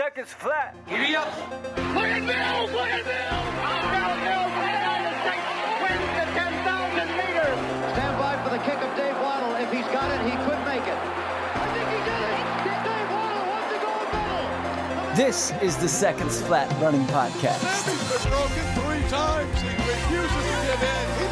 seconds flat. Giddy up. Look at Mills! Look at Mills! Outbound Mills! The United States wins the 10,000 meters! Stand by for the kick of Dave Wottle. If he's got it, he could make it. I think he did it! Dave Wottle wants the gold medal! This is the Seconds Flat Running Podcast. He's broken three times. He refuses to give in.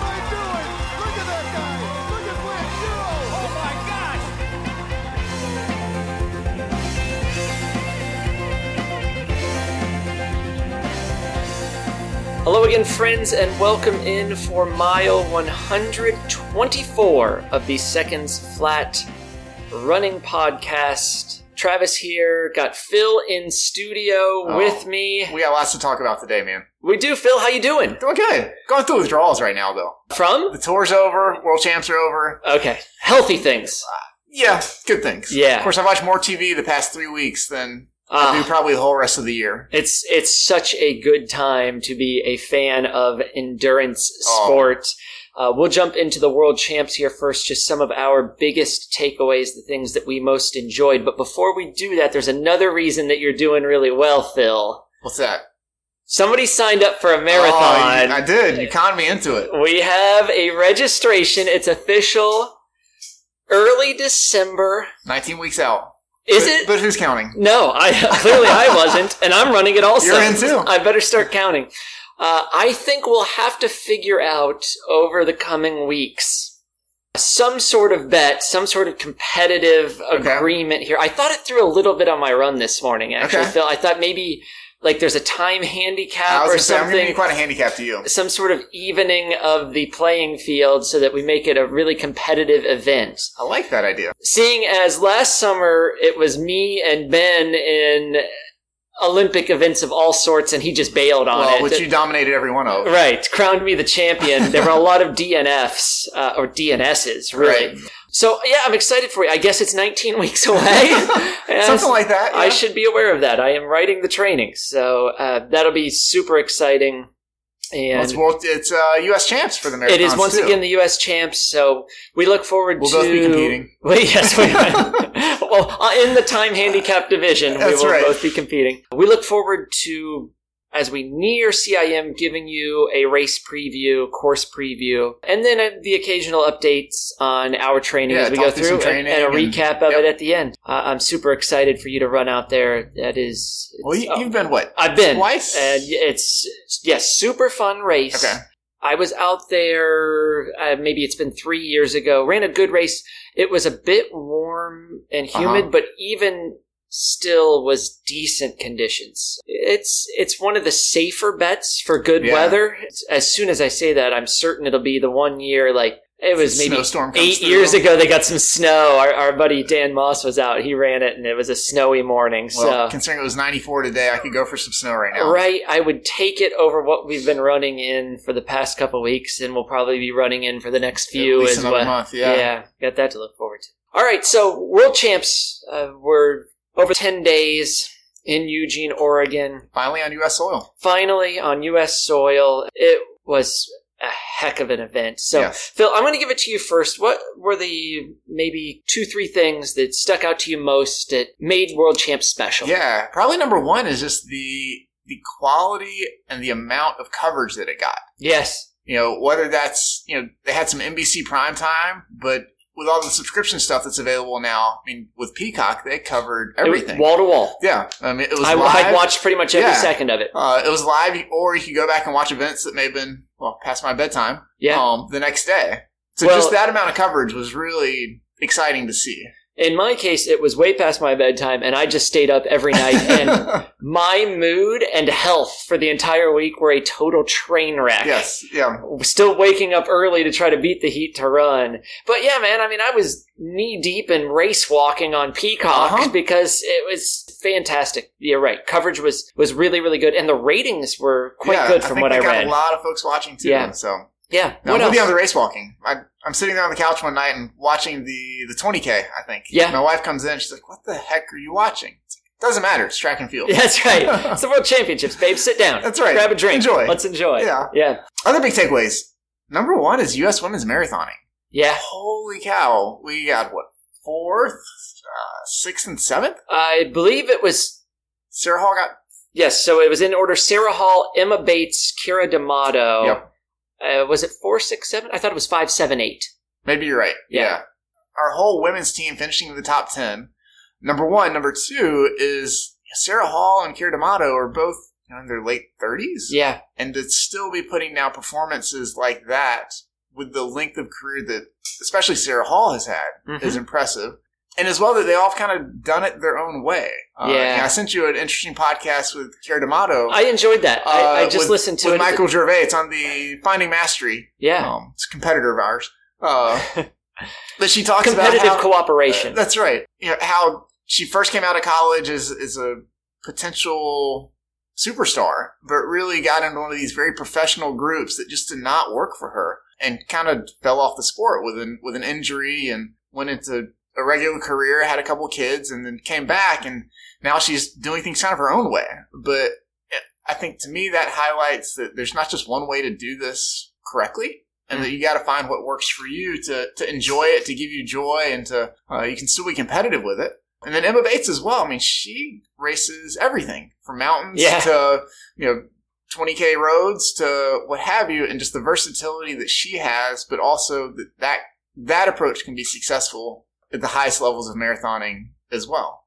Hello again, friends, and welcome in for mile 124 of the Seconds Flat Running Podcast. Travis here, got Phil in studio Oh. with me. We got lots to talk about today, man. We do, Phil. How you doing? Doing good. Going through withdrawals right now, though. From? The tour's over. World champs are over. Okay, healthy things. Yeah, good things. Yeah. Of course, I've watched more TV the past three weeks than I do Uh, probably the whole rest of the year. it's it's such a good time to be a fan of endurance Oh. sport. Uh, we'll jump into the world champs here first, just some of our biggest takeaways, the things that we most enjoyed. But before we do that, there's another reason that you're doing really well, Phil. What's that? Somebody signed up for a Oh, marathon. you- I did. You conned me into it. we have a registration. It's official. Early December. 19 weeks out. Is But- it? But who's counting? No, I clearly I wasn't, and I'm running it also. You're in too. I better start counting. Uh, I think we'll have to figure out over the coming weeks some sort of bet, some sort of competitive Okay. agreement here. I thought it through a little bit on my run this morning. Actually, Okay. Phil, I thought maybe like there's a time handicap or say, I'm going to something be quite a handicap to you. some sort of evening of the playing field so that we make it a really competitive event. I like that idea. Seeing as last summer it was me and Ben in Olympic events of all sorts and he just bailed on Well, it. which you dominated every one of. Right, crowned me the champion. There were a lot of DNFs uh, or DNSs, really. Right. So yeah, I'm excited for you. I guess it's 19 weeks away. Something like that. I should be aware of that. I am writing the training, so uh, that'll be super exciting. And Well, it's, it's uh, U.S. champs for the marathons, it is once too. again the U.S. champs, so we look forward We'll to. both be competing. Well, yes, we well uh, in the time handicap division, That's we will right. both be competing. We look forward to as we near CIM, giving you a race preview, course preview, and then uh, the occasional updates on our training Yeah, as we go through and, and a and- recap of yep. it at the end. Uh, I'm super excited for you to run out there. That is, Well, you, oh, you've been what? I've been twice. and it's yes, super fun race. Okay. I was out there, uh, maybe it's been three years ago, ran a good race. It was a bit warm and humid, Uh-huh. but even still was decent conditions. It's, it's one of the safer bets for good Yeah. weather. As soon as I say that, I'm certain it'll be the one year, like, it was maybe eight years ago they got some snow. Our, our buddy Dan Moss was out. He ran it and it was a snowy morning. Well, so considering it was 94 today, I could go for some snow right now. Right, I would take it over what we've been running in for the past couple weeks, and we'll probably be running in for the next few least as another well. month, yeah. got that to look forward to. All right, so World Champs uh, were over ten days in Eugene, Oregon. Finally on U.S. soil. Finally on U.S. soil, it was a heck of an event. So, Yes. Phil, I'm going to give it to you first. What were the maybe two, three things that stuck out to you most that made World Champs special? Yeah, probably number one is just the the quality and the amount of coverage that it got. Yes. You know, whether that's you know they had some NBC prime time, but with all the subscription stuff that's available now, I mean, with Peacock, they covered everything. Wall to wall. yeah, I mean, it was I, live. I watched pretty much every Yeah. second of it. Uh, it was live, or you could go back and watch events that may have been well past my bedtime. Yeah. Um, the next day. So Well- just that amount of coverage was really exciting to see. In my case, it was way past my bedtime, and I just stayed up every night. And my mood and health for the entire week were a total train wreck. yes, yeah. Still waking up early to try to beat the heat to run. But yeah, man, I mean, I was knee deep in race walking on Peacock Uh-huh. because it was fantastic. You're right. Coverage was, was really, really good. And the ratings were quite Yeah, good I from think what I got read. a lot of folks watching too. Yeah. So Yeah. no, what I'm else? on the race walking. I, I'm sitting there on the couch one night and watching the the 20k. I think. Yeah. My wife comes in. She's like, "What the heck are you watching?" Like, Doesn't matter. It's track and field. That's right. It's the World Championships, babe. Sit down. That's right. Grab a drink. Enjoy. Let's enjoy. Yeah. Yeah. Other big takeaways. Number one is U.S. women's marathoning. Yeah. Holy cow! We got what fourth, uh, sixth, and seventh. I believe it was Sarah Hall got Yes, so it was in order Sarah Hall, Emma Bates, Keira D'Amato. Yep. Uh, was it four, six, seven? I thought it was five, seven, eight. Maybe you're right. Yeah. Yeah. Our whole women's team finishing in the top 10. Number one. Number two is Sarah Hall and Keira D'Amato are both you know, in their late 30s. Yeah. And to still be putting down performances like that with the length of career that especially Sarah Hall has had Mhm. is impressive. And as well that they all kind of done it their own way. Uh, Yeah. I sent you an interesting podcast with Keira D'Amato. I enjoyed that. I, I uh, just with- listened to with it. Michael Gervais. It's on the Finding Mastery. yeah. Um, it's a competitor of ours. Uh, but she talks Competitive about how, cooperation. That's right. You know, how she first came out of college as, as a potential superstar, but really got into one of these very professional groups that just did not work for her and kind of fell off the sport with an, with an injury and went into a regular career, had a couple kids, and then came back. And now she's doing things kind of her own way. But I think to me that highlights that there's not just one way to do this correctly. And that you got to find what works for you to, to enjoy it, to give you joy, and to uh, you can still be competitive with it. And then Emma Bates as well. I mean, she races everything from mountains Yeah. to you know 20k roads to what have you, and just the versatility that she has, but also that that, that approach can be successful at the highest levels of marathoning as well.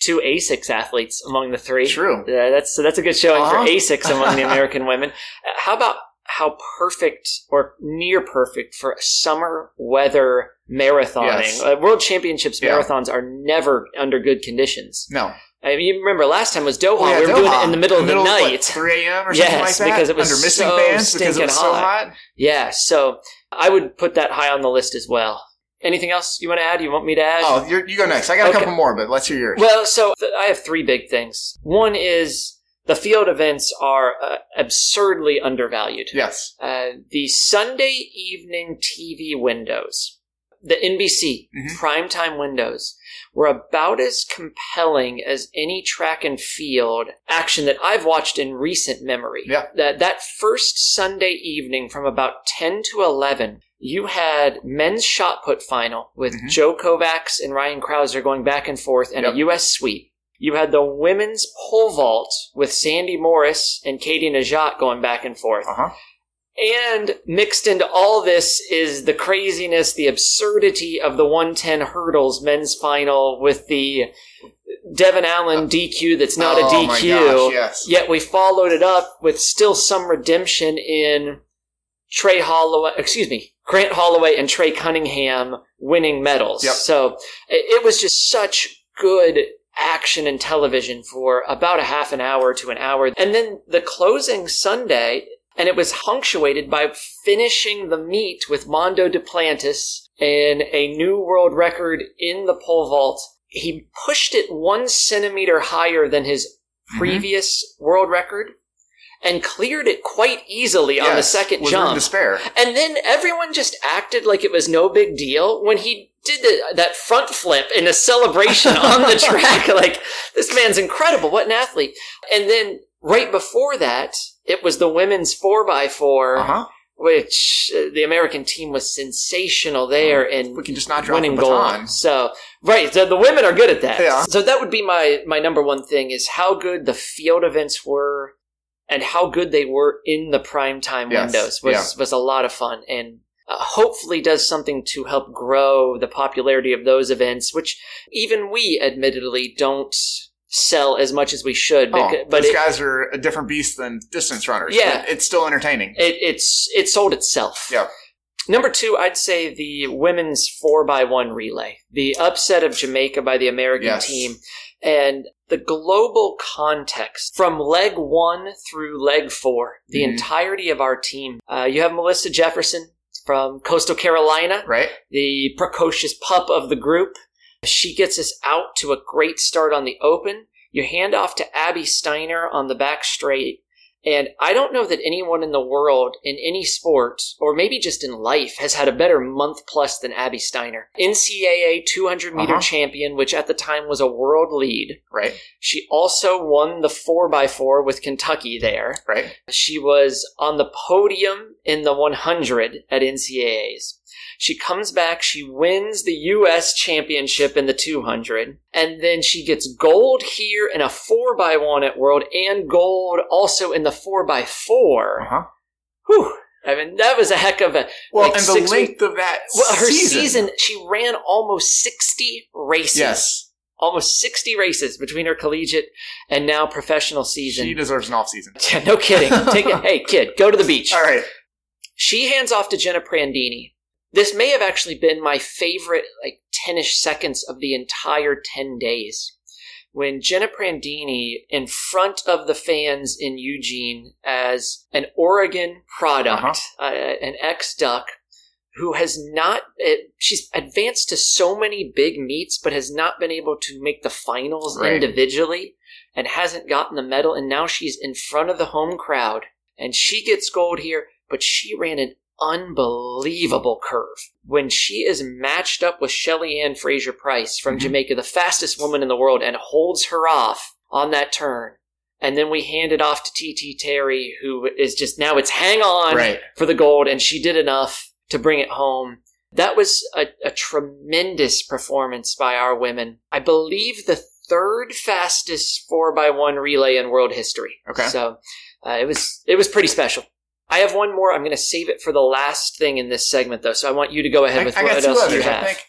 Two ASICS athletes among the three. True. Yeah, that's so that's a good showing Uh-huh. for ASICs among the American women. Uh, How about how perfect or near perfect for summer weather marathoning? Yes. Uh, World Championships Yeah. marathons are never under good conditions. No, I mean, you remember last time was Doha. Well, yeah, we were doing it in the middle of the what, night. 3 a.m. or something Yes, like that. because it was under missing so fans because it was so hot. hot. Yeah, so I would put that high on the list as well. Anything else you want to add? You want me to add? Oh, you're, you go next. I got a couple more, but let's hear yours. Well, so th- I have three big things. One is the field events are uh, absurdly undervalued. yes. Uh, the Sunday evening TV windows, the NBC Mhm. primetime windows, were about as compelling as any track and field action that I've watched in recent memory. Yeah. That that first Sunday evening from about ten to eleven, you had men's shot put final with Mhm. Joe Kovacs and Ryan Crouser going back and forth and Yep. a U.S. sweep. You had the women's pole vault with Sandy Morris and Katie Nageotte going back and forth. Uh huh. And mixed into all this is the craziness, the absurdity of the 110 hurdles men's final with the Devin Allen DQ that's not a oh DQ. my gosh, yes. Yet we followed it up with still some redemption in Trey Holloway, excuse me, Grant Holloway and Trey Cunningham winning medals. Yep. So it it was just such good action and television for about a half an hour to an hour. And then the closing Sunday, and it was punctuated by finishing the meet with Mondo Duplantis and a new world record in the pole vault. He pushed it one centimeter higher than his Mm-hmm. previous world record and cleared it quite easily on the Yes, second room jump. to spare. And then everyone just acted like it was no big deal when he did the, that front flip in a celebration on the track. Like, this man's incredible. What an athlete. And then right before that, it was the women's 4x4, Uh huh. which uh, the American team was sensational there and We can just not drop winning gold. So, right, so the women are good at that. Yeah. So that would be my my number one thing is how good the field events were and how good they were in the primetime Yes, windows was was a lot of fun and uh, hopefully does something to help grow the popularity of those events which even we admittedly don't sell as much as we should Oh, but those it, guys are a different beast than distance runners. Yeah. but it's still entertaining. it it's it sold itself Yeah. Number two, I'd say the women's four by one relay, the upset of Jamaica by the American Yes. team, and the global context from leg one through leg four, the Mhm. entirety of our team. Uh, you have Melissa Jefferson from Coastal Carolina, Right? the precocious pup of the group. She gets us out to a great start on the open. You hand off to Abby Steiner on the back straight. And I don't know that anyone in the world, in any sport, or maybe just in life, has had a better month plus than Abby Steiner. NCAA 200 meter Uh-huh. champion, which at the time was a world lead. Right? She also won the 4x4 with Kentucky there. Right? She was on the podium in the 100 at NCAAs. She comes back, she wins the US championship in the 200, and then she gets gold here in a 4x1 at World and gold also in the 4x4. Uh-huh. Whew. I mean, that was a heck of a. Well, like and the length of that Well, her season. season. she ran almost 60 races. Yes, Almost 60 races between her collegiate and now professional season. she deserves an off season. Yeah, no kidding. Take it. Hey, kid, go to the beach. All right. She hands off to Jenna Prandini. This may have actually been my favorite, like, 10ish seconds of the entire 10 days. When Jenna Prandini, in front of the fans in Eugene, as an Oregon product, uh an ex Duck, who has not, it, she's advanced to so many big meets, but has not been able to make the finals Right. individually and hasn't gotten the medal. And now she's in front of the home crowd and she gets gold here, but she ran an unbelievable curve. When she is matched up with Shelly Ann Fraser Pryce from Mhm. Jamaica, the fastest woman in the world, and holds her off on that turn. And then we hand it off to TT Terry, who is just now it's hang on Right. for the gold, and she did enough to bring it home. That was a, a tremendous performance by our women. I believe the third fastest four by one relay in world history. Okay. So uh, it was it was pretty special. I have one more. I'm going to save it for the last thing in this segment, though. So I want you to go ahead I, with I what got two else others. you have. I think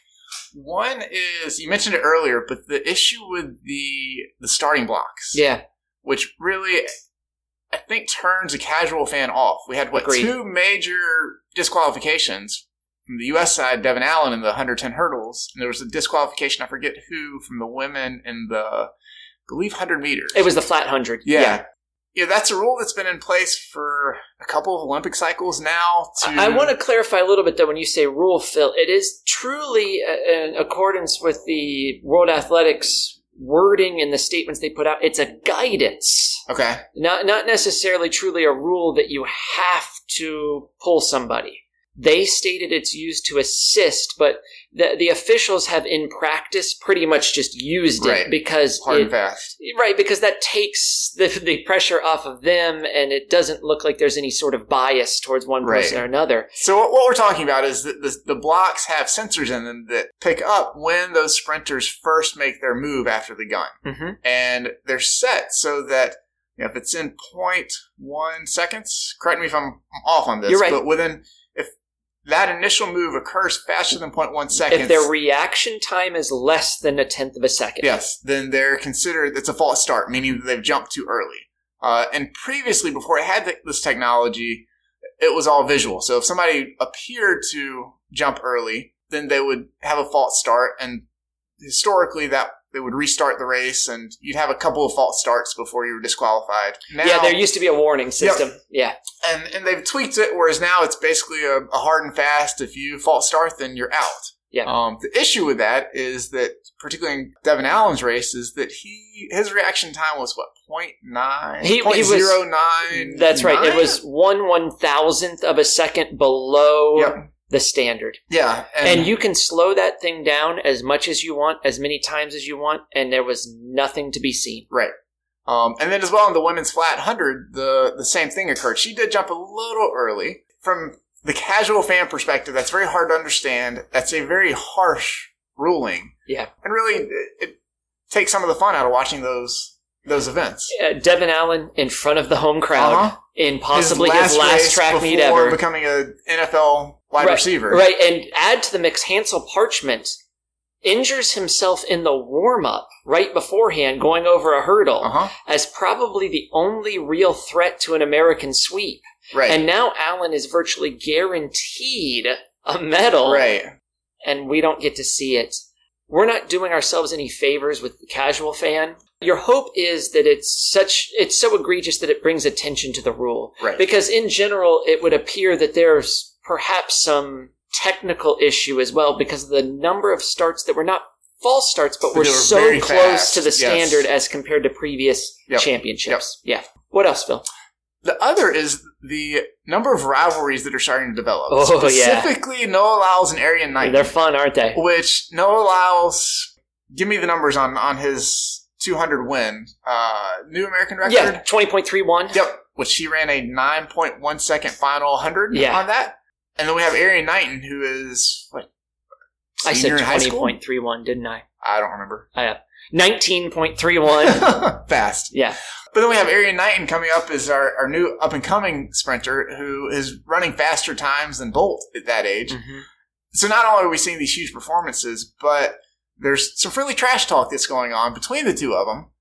one is you mentioned it earlier, but the issue with the the starting blocks, Yeah, which really I think turns a casual fan off. We had what Agreed. two major disqualifications from the U.S. side, Devin Allen in the 110 hurdles, and there was a disqualification. I forget who from the women in the I believe 100 meters. it was the flat hundred. yeah. yeah. That's a rule that's been in place for a couple of Olympic cycles now. To I want to clarify a little bit though when you say rule, Phil. It is truly in accordance with the World Athletics wording and the statements they put out. It's a guidance, Okay. not not necessarily truly a rule that you have to pull somebody. They stated it's used to assist, but the the officials have in practice pretty much just used it because Hard it, and fast. Right, because that takes the, the pressure off of them, and it doesn't look like there's any sort of bias towards one person or another. So what, what we're talking about is that the, the blocks have sensors in them that pick up when those sprinters first make their move after the gun, Mm-hmm. and they're set so that if it's in 0.1 seconds, correct me if I'm off on this, right. but within that initial move occurs faster than 0.1 seconds, If their reaction time is less than a tenth of a second. Yes, then they're considered it's a false start, meaning that they've jumped too early. Uh, and previously, before I had th- this technology, it was all visual. So if somebody appeared to jump early, then they would have a false start, and historically, that they would restart the race, and you'd have a couple of false starts before you were disqualified. Now, yeah, there used to be a warning system. Yeah. and and they've tweaked it, whereas now it's basically a, a hard and fast. If you false start, then you're out. Yeah. Um, the issue with that is that, particularly in Devin Allen's race, is that he his reaction time was what 0.9? He- he was- 0.09 That's right. It was one one thousandth of a second below Yep. The standard. Yeah, And you can slow that thing down as much as you want, as many times as you want, and there was nothing to be seen. right. Um, and then as well in the women's flat hundred, the the same thing occurred. She did jump a little early. From the casual fan perspective, that's very hard to understand. That's a very harsh ruling. Yeah. and really it, it takes some of the fun out of watching those those events. Uh, Devin Allen in front of the home crowd Uh-huh. in possibly his last, race track meet ever. becoming a NFL wide right, receiver. Right, and add to the mix, Hansle Parchment injures himself in the warm up right beforehand, going over a hurdle, Uh huh. as probably the only real threat to an American sweep. Right. And now Allen is virtually guaranteed a medal, right. and we don't get to see it. We're not doing ourselves any favors with the casual fan. Your hope is that it's such it's so egregious that it brings attention to the rule. Right. Because in general it would appear that there's perhaps some technical issue as well because of the number of starts that were not false starts but were were so close fast, to the yes. standard as compared to previous Yep. championships. Yeah. What else, Phil? The other is the number of rivalries that are starting to develop. Oh, yeah. Specifically, Noah Lyles and Erriyon Knight. They're fun, aren't they? which Noah Lyles, give me the numbers on, on his 200 win. Uh, new American record? Yeah, 20.31. Yep. Which she ran a 9.1 second final 100 Yeah. on that. And then we have Erriyon Knighton, who is what? I said senior in high twenty school? point three one, didn't I? I don't remember. I have nineteen point three one. Fast. Yeah, But then we have Erriyon Knighton coming up as our, our new up and coming sprinter who is running faster times than Bolt at that age. Mhm. So not only are we seeing these huge performances, but there's some friendly trash talk that's going on between the two of them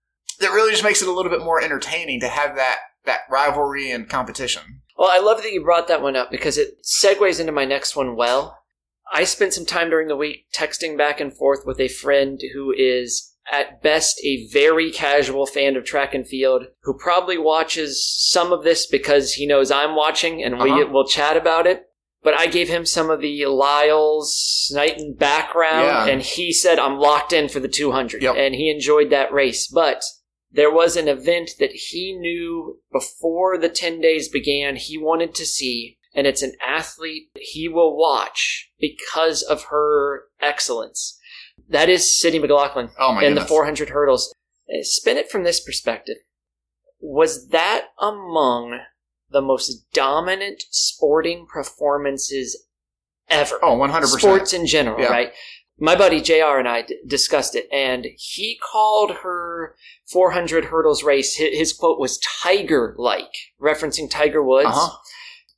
that really just makes it a little bit more entertaining to have that, that rivalry and competition. Well, I love that you brought that one up because it segues into my next one well. I spent some time during the week texting back and forth with a friend who is at best a very casual fan of track and field who probably watches some of this because he knows I'm watching and we Uh-huh. will chat about it. But I gave him some of the Lyles Knighton background Yeah. and he said I'm locked in for the 200 Yep. and he enjoyed that race. But there was an event that he knew before the 10 days began he wanted to see and it's an athlete he will watch because of her excellence that is Sydney McLaughlin Oh my in the 400 hurdles Uh, spin it from this perspective was that among the most dominant sporting performances ever Oh, 100%. sports in general, Yeah. right? My buddy JR and I d- discussed it, and he called her 400 hurdles race. His, his quote was tiger like, referencing Tiger Woods. Uh-huh.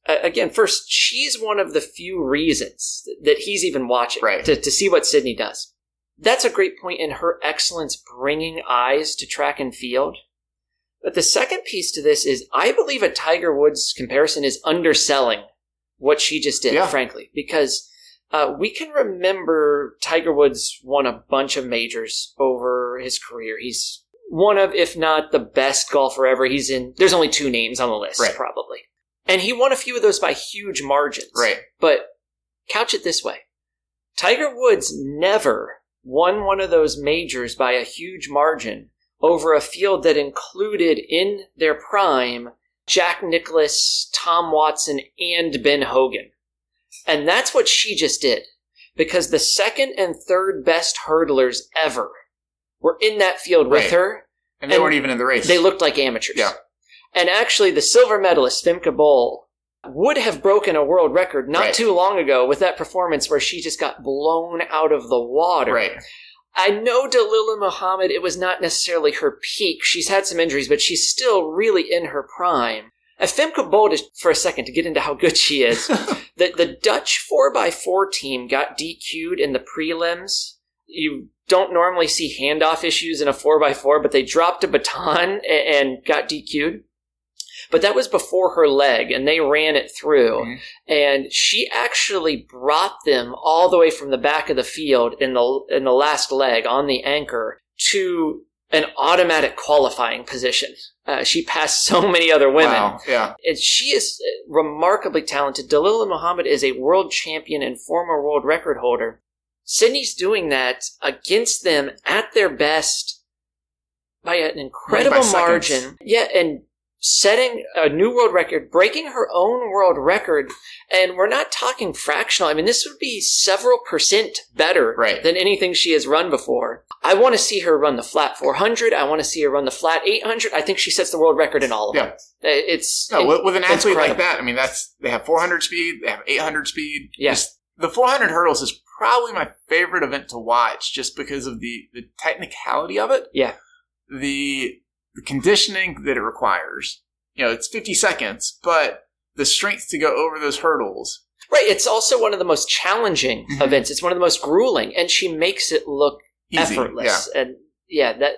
Uh, again, first, she's one of the few reasons that he's even watching Right. to, to see what Sydney does. That's a great point in her excellence bringing eyes to track and field. But the second piece to this is I believe a Tiger Woods comparison is underselling what she just did, Yeah. frankly, because uh, we can remember Tiger Woods won a bunch of majors over his career. He's one of, if not the best golfer ever. He's in, there's only two names on the list, Right. probably. And he won a few of those by huge margins. Right. But couch it this way Tiger Woods never won one of those majors by a huge margin over a field that included in their prime Jack Nicklaus, Tom Watson, and Ben Hogan. And that's what she just did. Because the second and third best hurdlers ever were in that field with her. And they And weren't even in the race. They looked like amateurs. Yeah. And actually, the silver medalist, Femke Bol, would have broken a world record not Right. too long ago with that performance where she just got blown out of the water. Right. I know Dalila Muhammad, it was not necessarily her peak. She's had some injuries, but she's still really in her prime. Femke Bol, just for a second, to get into how good she is, the, the Dutch 4x4 team got DQ'd in the prelims. You don't normally see handoff issues in a 4x4, but they dropped a baton a- and got DQ'd. But that was before her leg, and they ran it through. Mhm. And she actually brought them all the way from the back of the field in the in the last leg on the anchor to an automatic qualifying position. Uh, she passed so many other women Wow. Yeah. and she is remarkably talented. Dalila Muhammad is a world champion and former world record holder. Sydney's doing that against them at their best by an incredible seconds. margin. Yeah, and setting a new world record, breaking her own world record, and we're not talking fractional. I mean, this would be several percent better Right. than anything she has run before. I want to see her run the flat 400. I want to see her run the flat 800. I think she sets the world record in all of Yeah. them. It's No, with, with an athlete like that, I mean, that's they have 400 speed, they have 800 speed. Yeah. The 400 hurdles is probably my favorite event to watch, just because of the the technicality of it. Yeah. The the conditioning that it requires. You know, it's 50 seconds, but the strength to go over those hurdles. Right. It's also one of the most challenging Mhm. events. It's one of the most grueling, and she makes it look Easy. effortless. And yeah, that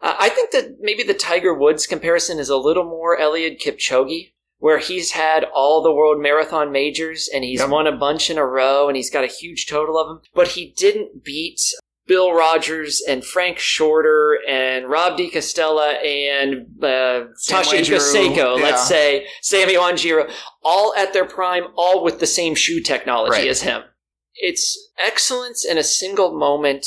uh, I think that maybe the Tiger Woods comparison is a little more Eliud Kipchoge, where he's had all the world marathon majors and he's Yep. won a bunch in a row and he's got a huge total of them, but he didn't beat. Bill Rodgers and Frank Shorter and Rob de Castella and uh, Sam Seiko, yeah. let's say Sammy Wanjiru, all at their prime, all with the same shoe technology Right. as him. It's excellence in a single moment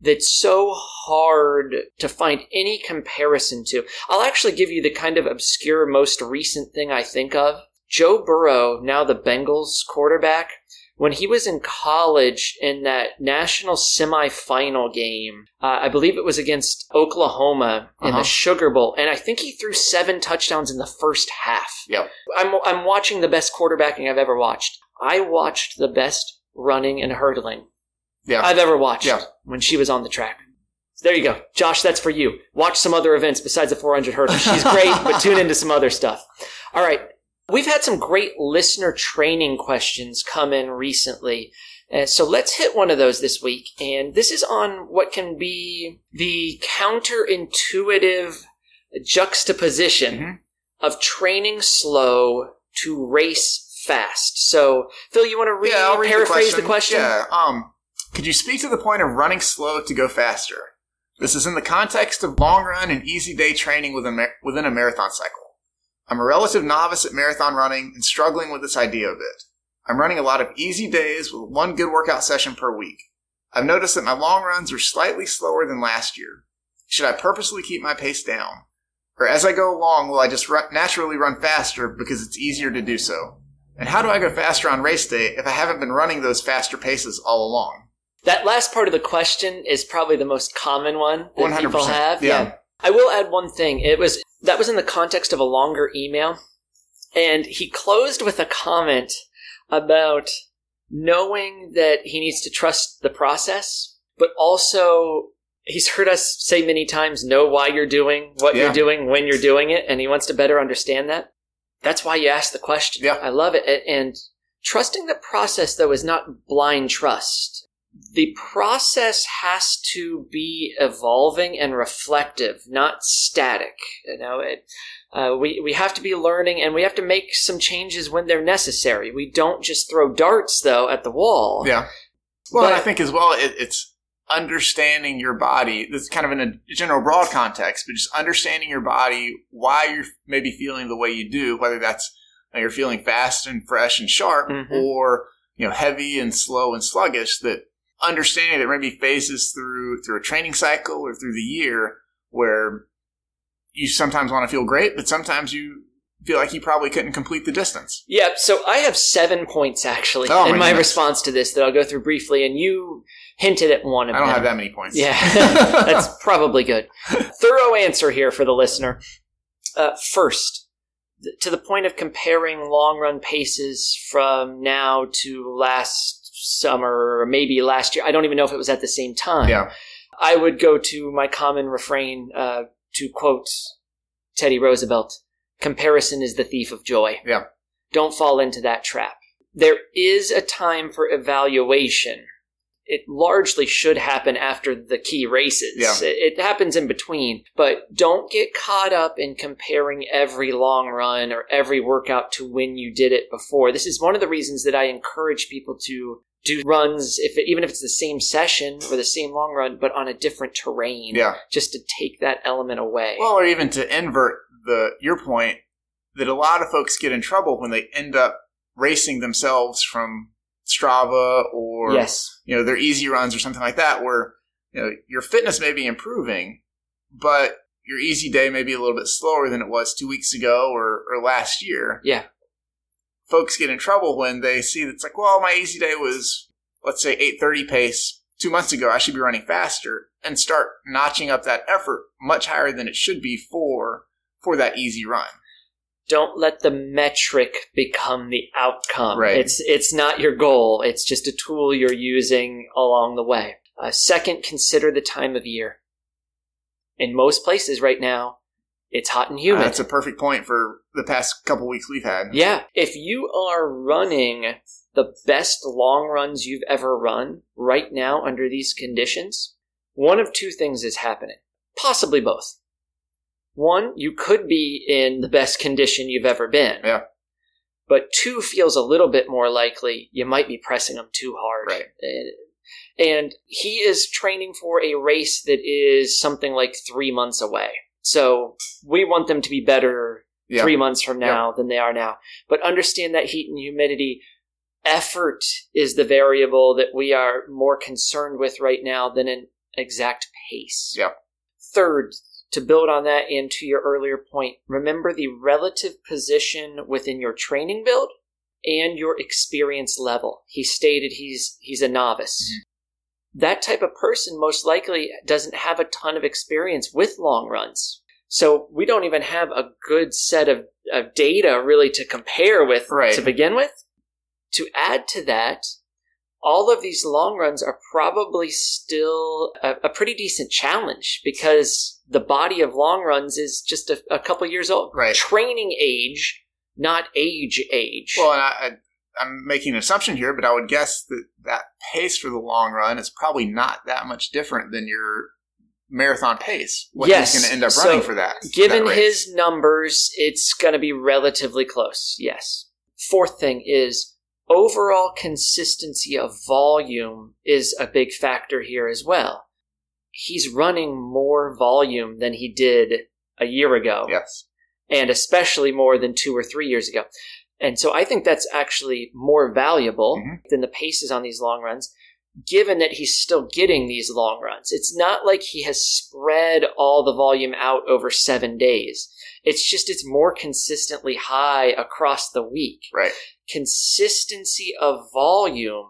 that's so hard to find any comparison to. I'll actually give you the kind of obscure, most recent thing I think of. Joe Burrow, now the Bengals quarterback, when he was in college in that national semifinal game, uh, I believe it was against Oklahoma in Uh-huh. the Sugar Bowl, and I think he threw seven touchdowns in the first half. Yep. I'm I'm watching the best quarterbacking I've ever watched. I watched the best running and hurdling Yeah. I've ever watched Yeah. when she was on the track. There you go. Josh, that's for you. Watch some other events besides the 400 hurdles. She's great, but tune into some other stuff. All right. We've had some great listener training questions come in recently. Uh, so let's hit one of those this week. And this is on what can be the counterintuitive juxtaposition Mhm. of training slow to race fast. So, Phil, you want to read, yeah, I'll read paraphrase the question? Yeah. Um, could you speak to the point of running slow to go faster? This is in the context of long run and easy day training within, within a marathon cycle. I'm a relative novice at marathon running and struggling with this idea a bit. I'm running a lot of easy days with one good workout session per week. I've noticed that my long runs are slightly slower than last year. Should I purposely keep my pace down? Or as I go along, will I just run, naturally run faster because it's easier to do so? And how do I go faster on race day if I haven't been running those faster paces all along? That last part of the question is probably the most common one that 100%, people have. yeah. I will add one thing. It was that was in the context of a longer email, and he closed with a comment about knowing that he needs to trust the process, but also he's heard us say many times know why you're doing what Yeah. you're doing when you're doing it, and he wants to better understand that. That's why you asked the question. Yeah. I love it. And trusting the process, though, is not blind trust. The process has to be evolving and reflective, not static. You know, it, uh, we we have to be learning, and we have to make some changes when they're necessary. We don't just throw darts, though, at the wall. Yeah. Well, But- I think as well, it, it's understanding your body. This is kind of in a general broad context, but just understanding your body, why you're maybe feeling the way you do, whether that's you're feeling fast and fresh and sharp, Mhm. or you know heavy and slow and sluggish. That understanding that maybe phases through through a training cycle or through the year where you sometimes want to feel great, but sometimes you feel like you probably couldn't complete the distance. Yeah, so I have seven points actually Oh, in my goodness. response to this that I'll go through briefly, and you hinted at one of I don't them. have that many points. Yeah, that's probably good. Thorough answer here for the listener. Uh, first, th- to the point of comparing long run paces from now to last summer or maybe last year. I don't even know if it was at the same time. yeah. I would go to my common refrain uh, to quote Teddy Roosevelt comparison is the thief of joy. Yeah. Don't fall into that trap. There is a time for evaluation. It largely should happen after the key races. Yeah. It, it happens in between, but don't get caught up in comparing every long run or every workout to when you did it before. This is one of the reasons that I encourage people to do runs, if it, even if it's the same session or the same long run, but on a different terrain, Yeah. just to take that element away. Well, or even to invert the your point that a lot of folks get in trouble when they end up racing themselves from Strava or yes, you know their easy runs or something like that, where you know your fitness may be improving, but your easy day may be a little bit slower than it was two weeks ago or, or last year. yeah, Folks get in trouble when they see that it's like, well, my easy day was let's say eight thirty pace two months ago. I should be running faster and start notching up that effort much higher than it should be for for that easy run. don't let the metric become the outcome. Right. It's it's not your goal. It's just a tool you're using along the way. Uh, second, consider the time of year. In most places right now, it's hot and humid. That's a perfect point for the past couple weeks we've had. Yeah. If you are running the best long runs you've ever run right now under these conditions, one of two things is happening. Possibly both. One, you could be in the best condition you've ever been. Yeah. But two feels a little bit more likely you might be pressing them too hard. Right. Uh, And he is training for a race that is something like three months away. So we want them to be better Yeah. three months from now than they are now. But understand that heat and humidity. Effort is the variable that we are more concerned with right now than an exact pace. Yeah. Third, to build on that and to your earlier point, remember the relative position within your training build and your experience level. He stated he's he's a novice. Mm-hmm. That type of person most likely doesn't have a ton of experience with long runs. So we don't even have a good set of, of data really to compare with Right. to begin with. To add to that, all of these long runs are probably still a, a pretty decent challenge because the body of long runs is just a, a couple years old. Right. Training age, not age age. Well, and I, I, I'm making an assumption here, but I would guess that that pace for the long run is probably not that much different than your marathon pace. What Yes. he's going to end up So, running for that. Given that his numbers, it's going to be relatively close. Yes. Fourth thing is overall consistency of volume is a big factor here as well. He's running more volume than he did a year ago, yes, and especially more than two or three years ago. And so I think that's actually more valuable Mhm. than the paces on these long runs, given that he's still getting these long runs. It's not like he has spread all the volume out over seven days. It's just it's more consistently high across the week. right. Consistency of volume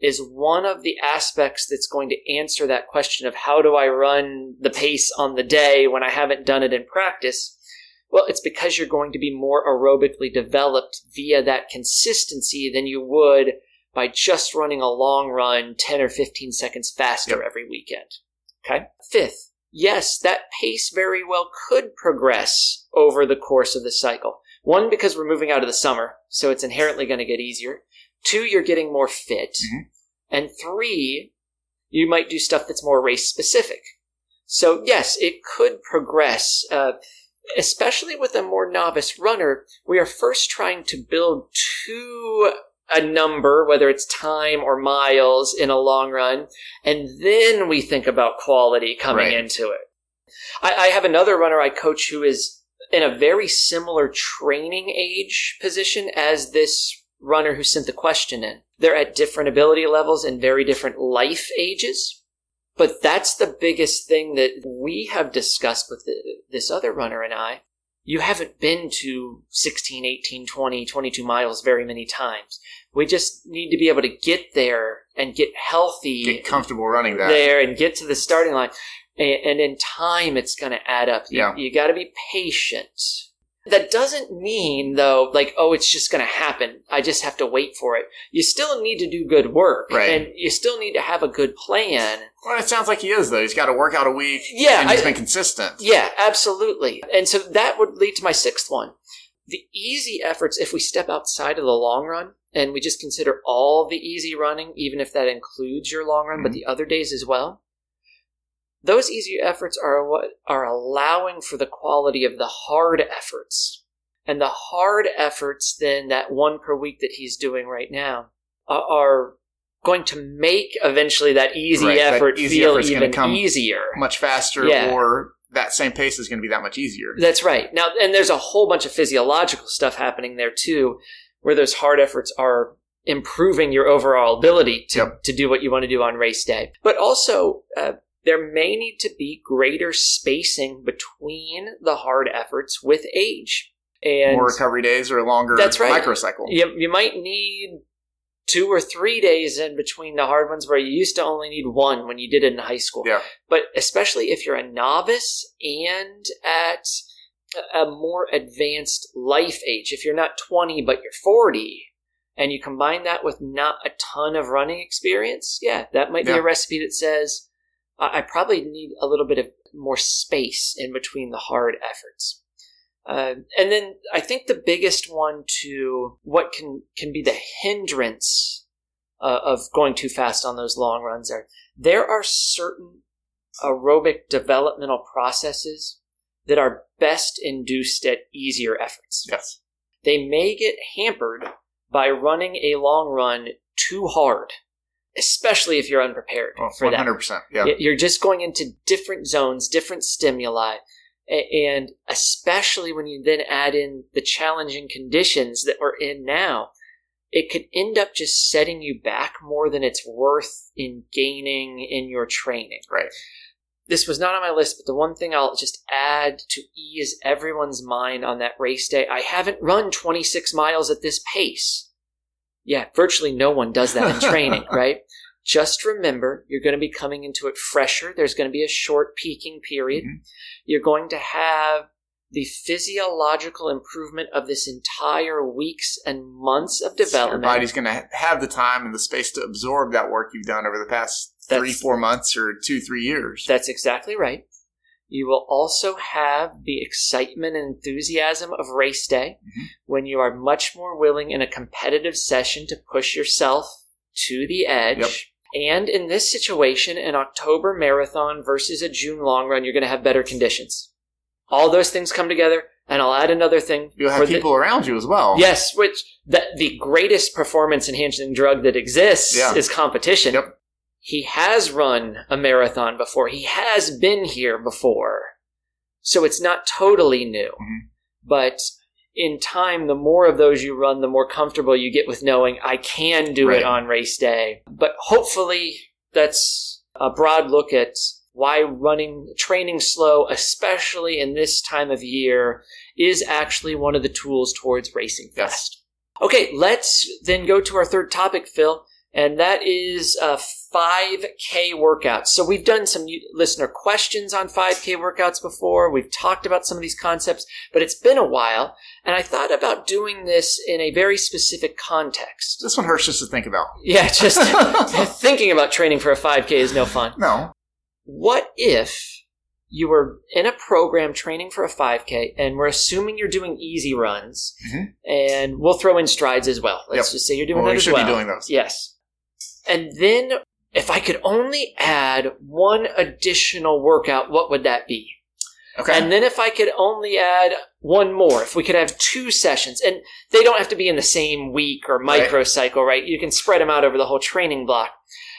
is one of the aspects that's going to answer that question of how do I run the pace on the day when I haven't done it in practice. Well, it's because you're going to be more aerobically developed via that consistency than you would by just running a long run 10 or 15 seconds faster Yep. every weekend. Okay. Fifth, yes, that pace very well could progress over the course of the cycle. One, because we're moving out of the summer, so it's inherently going to get easier. Two, you're getting more fit. Mhm. And three, you might do stuff that's more race specific. So yes, it could progress, uh, especially with a more novice runner. We are first trying to build to a number, whether it's time or miles in a long run, and then we think about quality coming Right. into it. I, I have another runner I coach who is in a very similar training age position as this runner who sent the question in. They're at different ability levels and very different life ages. But that's the biggest thing that we have discussed with the, this other runner and I. You haven't been to 16, 18, 20, 22 miles very many times. We just need to be able to get there and get healthy Get comfortable running that. there and get to the starting line. And, and in time, it's going to add up. You, Yeah. you got to be patient. That doesn't mean, though, like, oh, it's just going to happen. I just have to wait for it. You still need to do good work. Right. And you still need to have a good plan. Well, it sounds like he is though. He's got to work out a week. Yeah, and he's I- been consistent. Yeah, absolutely. And so that would lead to my sixth one. The easy efforts, if we step outside of the long run and we just consider all the easy running, even if that includes your long run, but mm-hmm. the other days as well, those easy efforts are what are allowing for the quality of the hard efforts. And the hard efforts, then, that one per week that he's doing right now, are, going to make eventually that easy Right, that effort easy feel even come easier. Much faster, Yeah. or that same pace is going to be that much easier. That's right. Now, and there's a whole bunch of physiological stuff happening there too, where those hard efforts are improving your overall ability to, Yep. to do what you want to do on race day. But also, uh, there may need to be greater spacing between the hard efforts with age. And More recovery days or a longer That's right. microcycle. you, you might need two or three days in between the hard ones where you used to only need one when you did it in high school. Yeah. But especially if you're a novice and at a more advanced life age, if you're not 20 but you're 40, and you combine that with not a ton of running experience, yeah, that might be Yeah. a recipe that says, I I probably need a little bit of more space in between the hard efforts. Uh, and then I think the biggest one to what can can be the hindrance uh, of going too fast on those long runs are there are certain aerobic developmental processes that are best induced at easier efforts. Yes. They may get hampered by running a long run too hard, especially if you're unprepared Oh, for that. 100%. Yeah. You're just going into different zones, different stimuli. And especially when you then add in the challenging conditions that we're in now, it could end up just setting you back more than it's worth in gaining in your training. Right. This was not on my list, but the one thing I'll just add to ease everyone's mind on that race day I haven't run 26 miles at this pace. Yeah, virtually no one does that in training, right? Just remember, you're going to be coming into it fresher. There's going to be a short peaking period. Mhm. You're going to have the physiological improvement of this entire weeks and months of development. Your body's going to have the time and the space to absorb that work you've done over the past three, four months or two, three years. That's exactly right. You will also have the excitement and enthusiasm of race day Mhm. when you are much more willing in a competitive session to push yourself to the edge. Yep. And in this situation, an October marathon versus a June long run, you're going to have better conditions. All those things come together, and I'll add another thing. You'll have the- people around you as well. Yes, which the, the greatest performance enhancing drug that exists Yeah. is competition. Yep. He has run a marathon before. He has been here before. So it's not totally new. Mhm. But in time, the more of those you run, the more comfortable you get with knowing I can do Right. it on race day. But hopefully that's a broad look at why running, training slow, especially in this time of year, is actually one of the tools towards racing Yes. fast. Okay, let's then go to our third topic, Phil, and that is uh, 5K workouts. So we've done some listener questions on 5K workouts before. We've talked about some of these concepts, but it's been a while, and I thought about doing this in a very specific context. This one hurts just to think about. Yeah, just thinking about training for a 5K is no fun. No. What if you were in a program training for a 5K and we're assuming you're doing easy runs Mhm. and we'll throw in strides as well. Let's Yep. just say you're doing Well, that we should well. be doing those. Yes. And then if I could only add one additional workout, what would that be? Okay. And then if I could only add one more, if we could have two sessions, and they don't have to be in the same week or Right. microcycle, right? You can spread them out over the whole training block.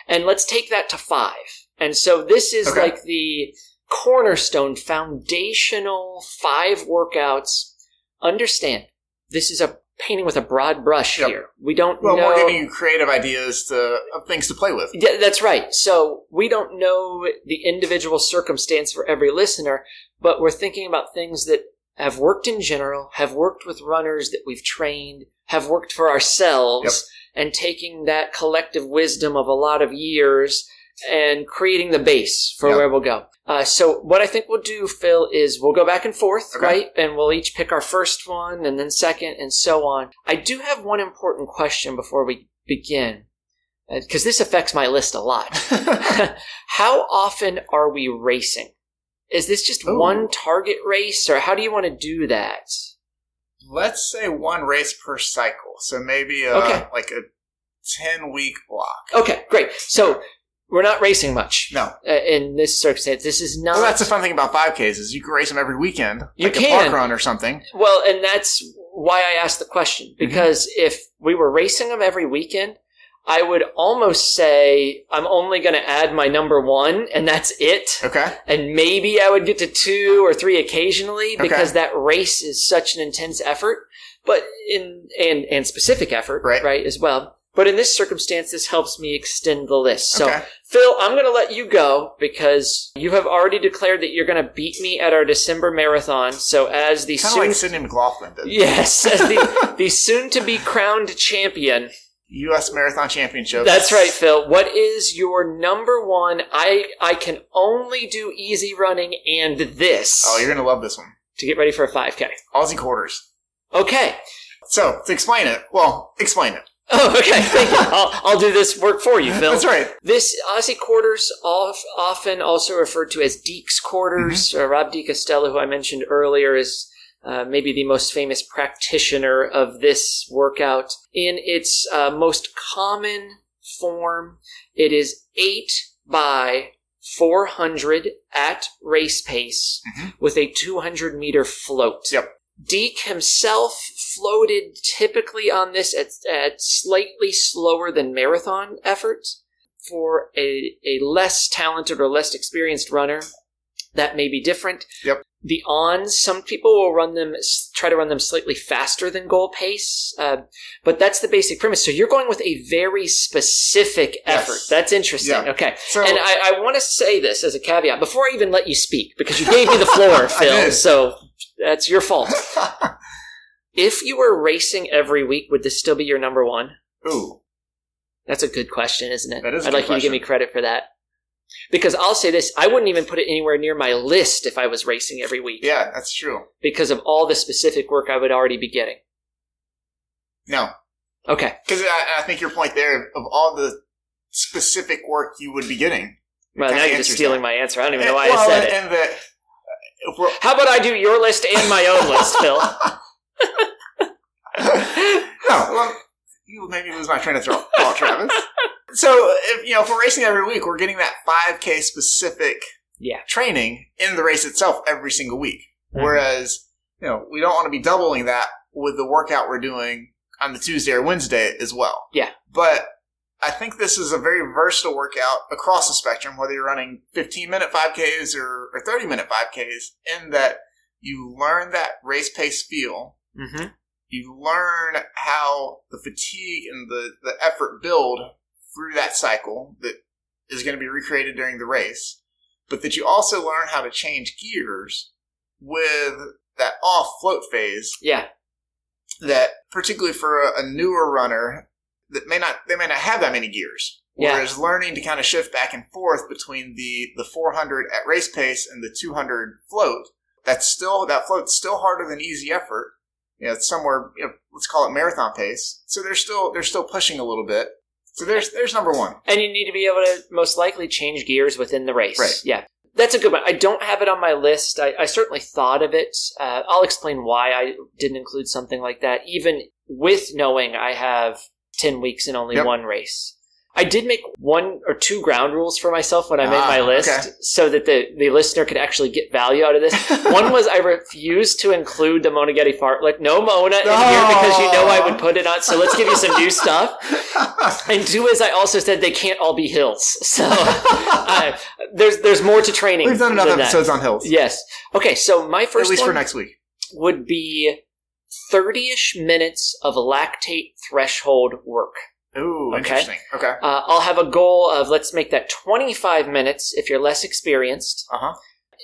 And let's take that to five. And so this is Okay. like the cornerstone foundational five workouts. Understand, this is a painting with a broad brush Yep. here. We don't well, know. we're giving you creative ideas to of things to play with. Yeah, that's right. So we don't know the individual circumstance for every listener, but we're thinking about things that have worked in general, have worked with runners that we've trained, have worked for ourselves, and taking that collective wisdom of a lot of years and creating the base for Yep. where we'll go. Uh, so what I think we'll do, Phil, is we'll go back and forth, Okay. right? And we'll each pick our first one and then second and so on. I do have one important question before we begin, because this affects my list a lot. how often are we racing? Is this just Ooh. one target race, or how do you want to do that? Let's say one race per cycle. So maybe a, Okay. like a 10 week block. Okay, great. So we're not racing much No. uh, in this circumstance. This is not. Well, that's the fun thing about 5Ks is you can race them every weekend. You like a can. park run or something. Well, and that's why I asked the question Mm-hmm. because if we were racing them every weekend, I would almost say I'm only going to add my number one, and that's it. Okay. and maybe I would get to two or three occasionally Okay. because that race is such an intense effort, but in and and specific effort, Right. right, as well. But in this circumstance, this helps me extend the list. So, Okay. Phil, I'm going to let you go because you have already declared that you're going to beat me at our December marathon. So, as the Kind soon, like McLaughlin did. yes, as the the soon to be crowned champion, U.S. Marathon Championship. that's right, Phil. What is your number one? I I can only do easy running and this Oh, you're going to love this one. to get ready for a 5K. Aussie quarters. Okay. So, to explain it, well, explain it. Oh, okay. Thank you. I'll, I'll do this work for you, Phil. That's right. This Aussie quarters, off, often also referred to as Deeks quarters. Mm-hmm. Uh, Rob de Castella, who I mentioned earlier, is uh, maybe the most famous practitioner of this workout. In its uh, most common form, it is 8 by 400 at race pace Mhm. with a 200 meter float. Yep. Deke himself floated typically on this at, at slightly slower than marathon efforts. For a, a less talented or less experienced runner, that may be different. Yep. The ons, some people will run them, try to run them slightly faster than goal pace, uh, but that's the basic premise. So you're going with a very specific Yes. effort. That's interesting. Yeah. Okay. So- and I, I want to say this as a caveat before I even let you speak, because you gave me the floor, Phil. So that's your fault. If you were racing every week, would this still be your number one? Ooh. That's a good question, isn't it? That is a I'd like you to give me credit for that. Because I'll say this, I wouldn't even put it anywhere near my list if I was racing every week Yeah, that's true. because of all the specific work I would already be getting. No, Okay. because I, I think your point there of all the specific work you would be getting. Well, now you're just stealing that. my answer. I don't even know why well, I said it. and that if How about I do your list and my own list, Phil? no, well, you made me lose my train of thought, thought, Travis. So, if you know, if we're racing every week, we're getting that 5K specific Yeah. training in the race itself every single week. Mhm. Whereas, you know, we don't want to be doubling that with the workout we're doing on the Tuesday or Wednesday as well. Yeah. But I think this is a very versatile workout across the spectrum, whether you're running 15 minute 5Ks or, or 30 minute 5Ks, in that you learn that race pace feel Mm-hmm. you learn how the fatigue and the, the effort build through that cycle that is going to be recreated during the race, but that you also learn how to change gears with that off float phase Yeah. that particularly for a, a newer runner that may not they may not have that many gears. Yeah. Whereas learning to kind of shift back and forth between the the 400 at race pace and the 200 float, that's still that float's still harder than easy effort. You know, it's somewhere you know, let's call it marathon pace. So they're still they're still pushing a little bit. So there's there's number one. And you need to be able to most likely change gears within the race. Right. Yeah. That's a good one. I don't have it on my list. I, I certainly thought of it. Uh, I'll explain why I didn't include something like that, even with knowing I have 10 weeks and only Yep. one race. I did make one or two ground rules for myself when I made Ah, my list okay. so that the, the listener could actually get value out of this. one was I refused to include the Moneghetti fartlek. No Mona in here because you know I would put it on. So let's give you some new stuff. And two is I also said they can't all be hills. So uh, there's there's more to training. We've done enough than that. episodes on hills. Yes. Okay. So my first At least one for next week. would be thirty-ish minutes of lactate threshold work. Ooh, Okay. interesting. Okay. Uh, I'll have a goal of let's make that twenty-five minutes if you're less experienced. Uh huh.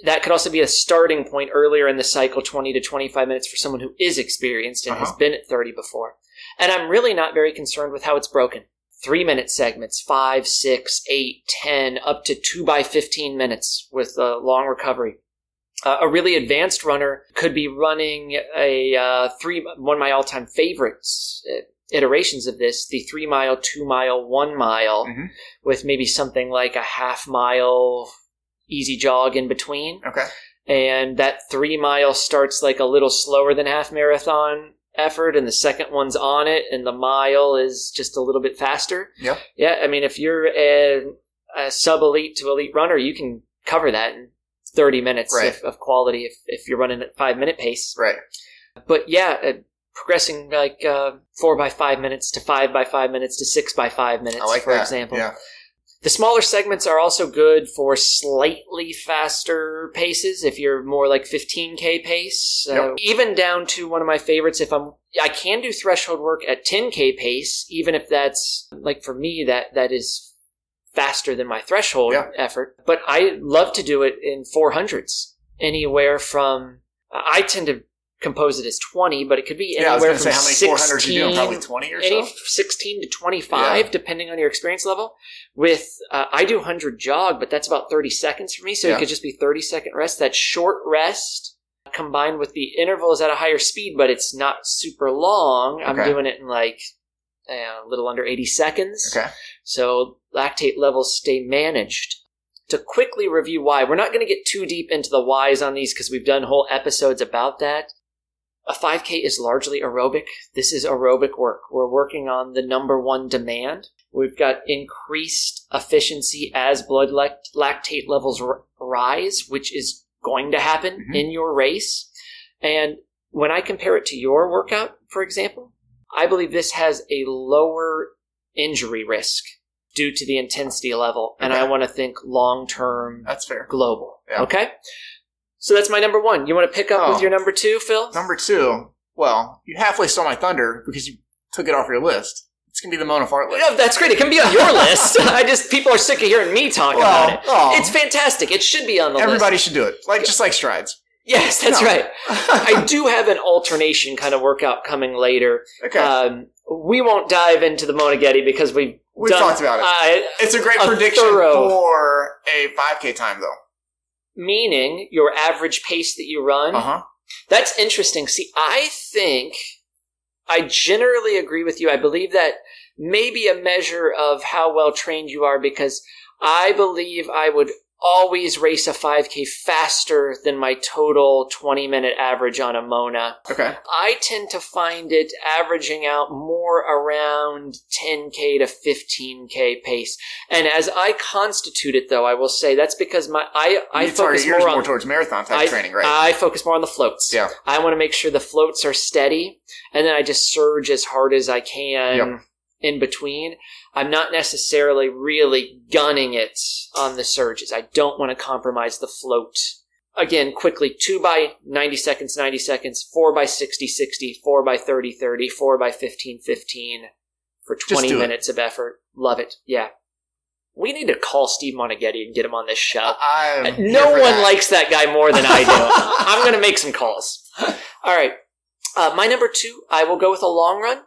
That could also be a starting point earlier in the cycle, 20 to 25 minutes for someone who is experienced and has Uh-huh. been at 30 before. And I'm really not very concerned with how it's broken. Three minute segments, five, six, eight, 10, up to two by 15 minutes with a long recovery. Uh, a really advanced runner could be running a uh, three, one of my all time favorites. Iterations of this the three mile two mile one mile Mhm. with maybe something like a half mile easy jog in between Okay. and that three mile starts like a little slower than half marathon effort and the second one's on it and the mile is just a little bit faster Yeah. yeah i mean if you're a, a sub elite to elite runner you can cover that in 30 minutes Right. of, of quality if, if you're running at five minute pace Right. but yeah uh, progressing like uh, four by five minutes to five by five minutes to six by five minutes like for that. example Yeah. the smaller segments are also good for slightly faster paces if you're more like 15k pace. Uh, even down to one of my favorites if I'm I can do threshold work at 10k pace even if that's like for me that that is faster than my threshold Yeah. effort. But I love to do it in 400s anywhere from I tend to compose it as 20 but it could be Yeah, anywhere going from say how many 16 you doing? Probably 20 or so. 16 to 25 Yeah. depending on your experience level with uh, i do 100 jog but that's about 30 seconds for me so Yeah. it could just be 30 second rest that short rest combined with the intervals at a higher speed but it's not super long i'm doing it in like uh, a little under 80 seconds Okay. so lactate levels stay managed to quickly review why we're not going to get too deep into the whys on these because we've done whole episodes about that a 5K is largely aerobic. This is aerobic work. We're working on the number one demand. We've got increased efficiency as blood lact- lactate levels rise, which is going to happen Mhm. in your race. And when I compare it to your workout, for example, I believe this has a lower injury risk due to the intensity level. And I want to think long term That's fair. global. Yeah. Okay? So that's my number one. You want to pick up Oh. with your number two, Phil? Number two, well, you halfway stole my thunder because you took it off your list. It's going to be the Mona Fartlek. No, that's great. It can be on your list. I just people are sick of hearing me talk Well, about it. oh. It's fantastic. It should be on the Everybody list. Everybody should do it. Like Just like strides. Yes, that's No. right. I do have an alternation kind of workout coming later. okay. Um, we won't dive into the Moneghetti because we've We've done- talked about it. I- it's a great a prediction thorough- for a 5K time, though. Meaning your average pace that you run. Uh huh. That's interesting. See, I think I generally agree with you. I believe that may be a measure of how well trained you are because I believe I would always race a 5K faster than my total 20 minute average on a Mona. Okay. I tend to find it averaging out more around 10k to 15k pace. And as I constitute it, though, I will say that's because my I I you focus more more, towards marathon type I, training, right? I focus more on the floats. Yeah. I want to make sure the floats are steady, and then I just surge as hard as I can Yep. in between. I'm not necessarily really gunning it on the surges. I don't want to compromise the float. Again, quickly, 2 by 90 seconds, 90 seconds, 4 by 60, 60, 4 by 30, 30, 4 by 15, 15 for 20 do it. minutes of effort. Love it. Yeah. We need to call Steve Moneghetti and get him on this show. I'm No one that. likes that guy more than I do. I'm going to make some calls. All right. Uh, my number two, I will go with a long run,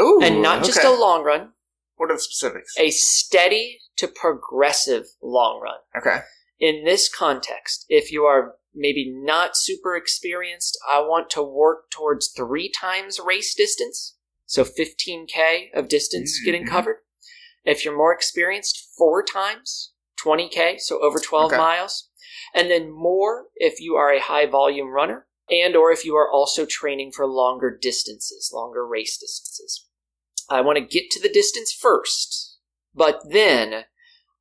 Ooh, and not just a long run, What are the specifics? a steady to progressive long run. Okay. In this context, if you are maybe not super experienced, I want to work towards three times race distance. So 15K of distance Mhm. getting covered. If you're more experienced, four times 20K, so over 12 Okay. miles. And then more if you are a high volume runner and or if you are also training for longer distances, longer race distances. I want to get to the distance first, but then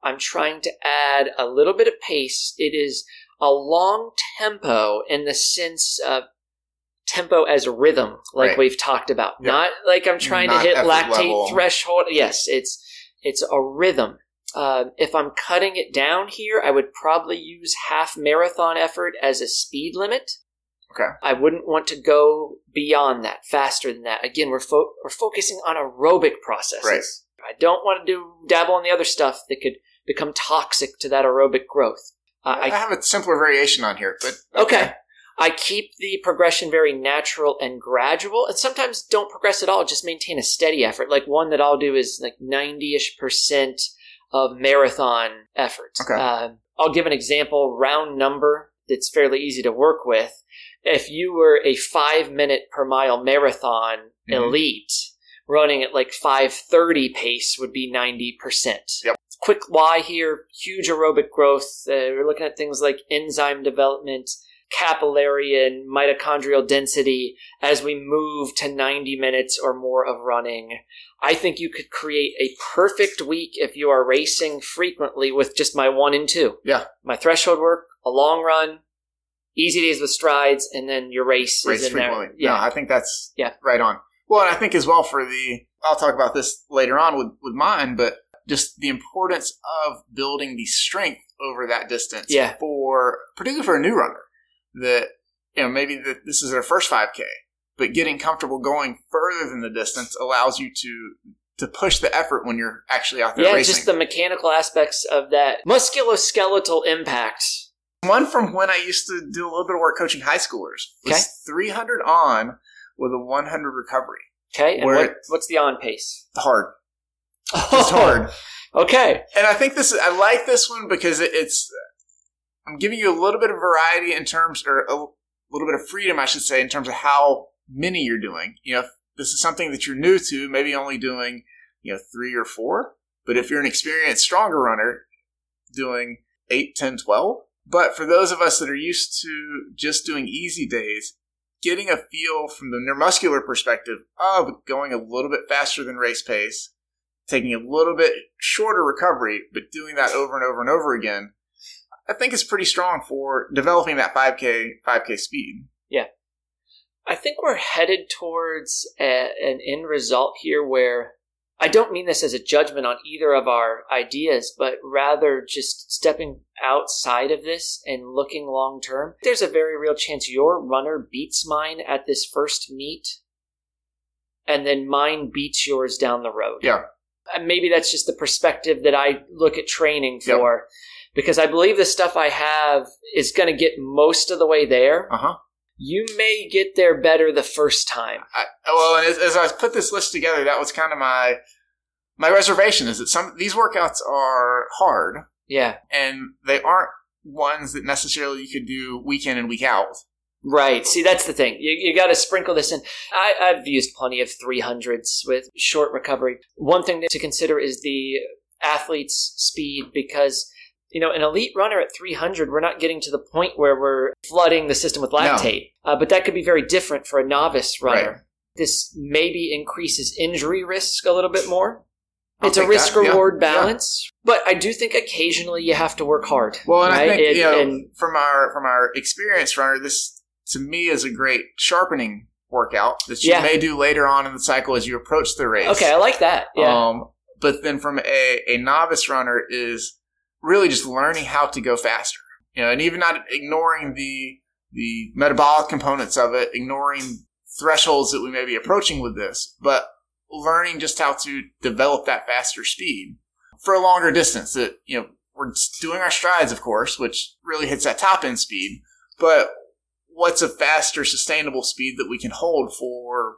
I'm trying to add a little bit of pace. It is a long tempo in the sense of tempo as rhythm, like Right. we've talked about. Yep. Not like I'm trying Not to hit lactate level. threshold. Yes, it's it's a rhythm. Uh, if I'm cutting it down here, I would probably use half marathon effort as a speed limit. Okay. I wouldn't want to go beyond that, faster than that. Again, we're fo- we're focusing on aerobic processes. Right. I don't want to do dabble in the other stuff that could become toxic to that aerobic growth. Uh, I I, have a simpler variation on here, but okay. I keep the progression very natural and gradual, and sometimes don't progress at all. Just maintain a steady effort. Like one that I'll do is like ninety-ish percent of marathon effort. Okay. Um, I'll give an example, round number that's fairly easy to work with. If you were a five minute per mile marathon Mhm. elite, running at like 530 pace would be 90%. Yep. Quick why here, huge aerobic growth. Uh, we're looking at things like enzyme development, capillary and mitochondrial density as we move to 90 minutes or more of running. I think you could create a perfect week if you are racing frequently with just my one and two. Yeah. My threshold work, a long run, easy days with strides, and then your race, race is in frequently. there. Yeah. No, I think that's Yeah. right on. Well, and I think as well for the, I'll talk about this later on with, with mine, but just the importance of building the strength over that distance Yeah. for, particularly for a new runner that, you know, maybe that this is their first 5K, but getting comfortable going further than the distance allows you to, to push the effort when you're actually out there yeah, racing. just the mechanical aspects of that musculoskeletal impact. One from when I used to do a little bit of work coaching high schoolers Okay. 300 on with a 100 recovery. Okay, and what, what's the on pace? Hard. It's hard. Okay, And I think this, I like this one because it, it's, I'm giving you a little bit of variety in terms, or a little bit of freedom, I should say, in terms of how many you're doing. You know, if this is something that you're new to, maybe only doing, you know, three or four. But if you're an experienced, stronger runner, doing 8, 10, 12. But for those of us that are used to just doing easy days, getting a feel from the neuromuscular perspective of going a little bit faster than race pace, taking a little bit shorter recovery, but doing that over and over and over again, I think is pretty strong for developing that 5K 5K speed. Yeah. I think we're headed towards a, an end result here where I don't mean this as a judgment on either of our ideas, but rather just stepping outside of this and looking long term. There's a very real chance your runner beats mine at this first meet, and then mine beats yours down the road. Yeah. And maybe that's just the perspective that I look at training Yep. for. because I believe the stuff I have is going to get most of the way there. Uh huh. You may get there better the first time. I, well, as, as I put this list together, that was kind of my my reservation is that some these workouts are hard Yeah. and they aren't ones that necessarily you could do week in and week out. Right. See, that's the thing. You, you got to sprinkle this in. I, I've used plenty of 300s with short recovery. One thing to consider is the athlete's speed because, you know, an elite runner at 300, we're not getting to the point where we're flooding the system with lactate. Uh, but that could be very different for a novice runner. Right. This maybe increases injury risk a little bit more. I'll it's a take that. risk reward Yeah. Yeah. balance, but I do think occasionally you have to work hard. Well, and right? I think And- you know and- from our from our experience runner, this to me is a great sharpening workout that you Yeah. may do later on in the cycle as you approach the race. okay, I like that. Yeah. Um, but then from a, a novice runner is really just learning how to go faster. You know, and even not ignoring the the metabolic components of it, ignoring thresholds that we may be approaching with this, but learning just how to develop that faster speed for a longer distance. That you know, we're doing our strides, of course, which really hits that top end speed, but what's a faster, sustainable speed that we can hold for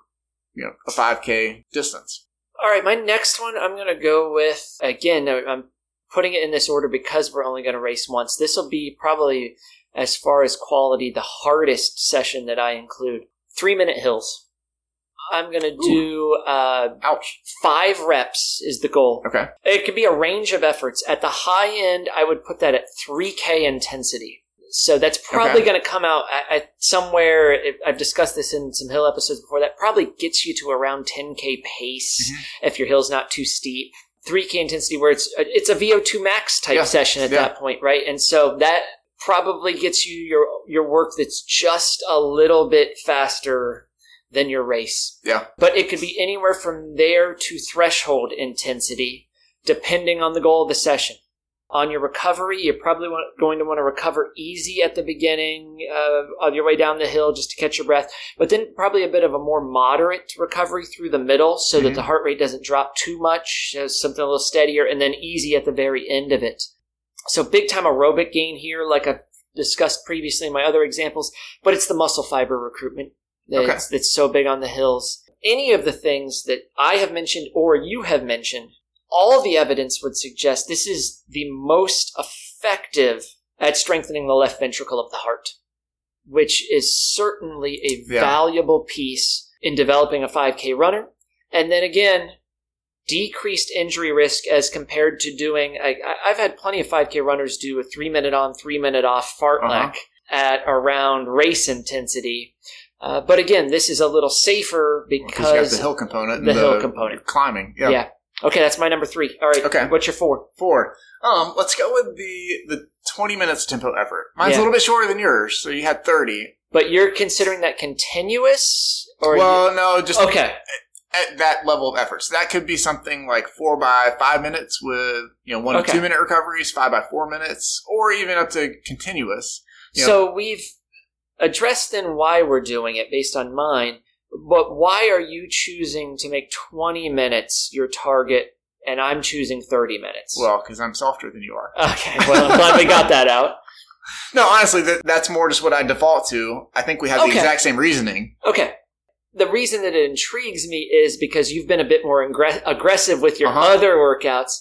you know a 5k distance? All right, my next one I'm going to go with again. I'm putting it in this order because we're only going to race once. This will be probably, as far as quality, the hardest session that I include. Three minute hills. I'm going to do uh, Ouch. five reps is the goal. Okay. It could be a range of efforts. At the high end, I would put that at 3K intensity. So that's probably Okay. going to come out at, at somewhere. It, I've discussed this in some hill episodes before. That probably gets you to around 10K pace Mm-hmm. if your hill's not too steep. 3K intensity where it's uh, it's a VO2 max type Yeah. session at Yeah. that point, right? And so that probably gets you your your work that's just a little bit faster than your race Yeah. but it could be anywhere from there to threshold intensity, depending on the goal of the session. On your recovery, you're probably want, going to want to recover easy at the beginning uh, of your way down the hill just to catch your breath, but then probably a bit of a more moderate recovery through the middle so that Mhm. the heart rate doesn't drop too much, something a little steadier, and then easy at the very end of it. So big time aerobic gain here, like I've discussed previously in my other examples, but it's the muscle fiber recruitment that's, that's so big on the hills. Any of the things that I have mentioned or you have mentioned, all the evidence would suggest this is the most effective at strengthening the left ventricle of the heart, which is certainly a Yeah. valuable piece in developing a 5K runner. And then again, decreased injury risk as compared to doing. I, I've had plenty of 5K runners do a three minute on, three minute off fartlek Uh-huh. at around race intensity. Uh, but again, this is a little safer Because the hill component, and the hill component. climbing. Yeah. yeah. Okay, that's my number three. All right. Okay. What's your four? Four. Um, let's go with the the twenty minutes tempo effort. Mine's Yeah. a little bit shorter than yours, so you had thirty. But you're considering that continuous, or well, no, just okay, at that level of effort. So that could be something like four by five minutes with you know one Okay. to two minute recoveries, five by four minutes, or even up to continuous. Yeah. So we've addressed then why we're doing it based on mine, but why are you choosing to make 20 minutes your target and I'm choosing 30 minutes? Well, because I'm softer than you are. okay, well, I'm glad we got that out. No, honestly, that, that's more just what I default to. I think we have the exact same reasoning. Okay. The reason that it intrigues me is because you've been a bit more ingre- aggressive with your Uh-huh. other workouts.